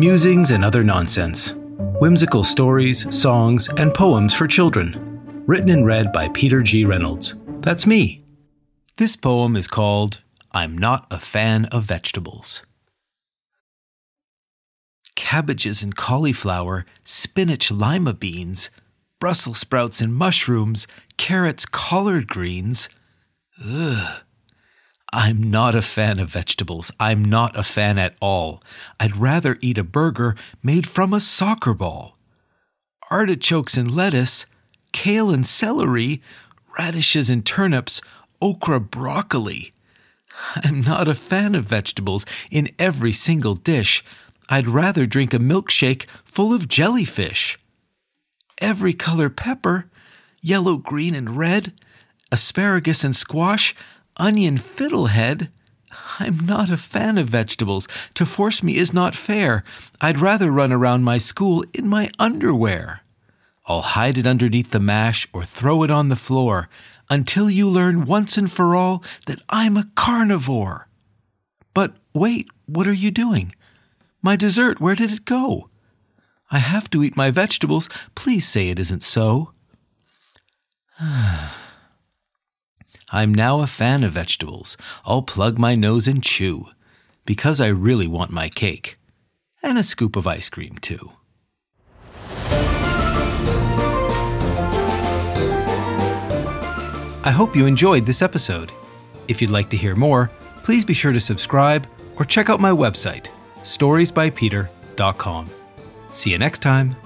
musings and other nonsense, whimsical stories, songs, and poems for children, written and read by Peter G. Reynolds. That's me. This poem is called I'm Not a Fan of Vegetables. Cabbages and cauliflower, spinach, lima beans, Brussels sprouts and mushrooms, carrots, collard greens. I'm not a fan of vegetables. I'm not a fan at all. I'd rather eat a burger made from a soccer ball. Artichokes and lettuce, kale and celery, radishes and turnips, okra, broccoli. I'm not a fan of vegetables in every single dish. I'd rather drink a milkshake full of jellyfish. Every color pepper, yellow, green, and red, asparagus and squash, onion fiddlehead. I'm not a fan of vegetables. To force me is not fair. I'd rather run around my school in my underwear. I'll hide it underneath the mash or throw it on the floor until you learn once and for all that I'm a carnivore. But wait, what are you doing? My dessert, where did it go? I have to eat my vegetables. Please say it isn't so. I'm now a fan of vegetables. I'll plug my nose and chew, because I really want my cake. And a scoop of ice cream, too. I hope you enjoyed this episode. If you'd like to hear more, please be sure to subscribe or check out my website, storiesbypeter.com. See you next time.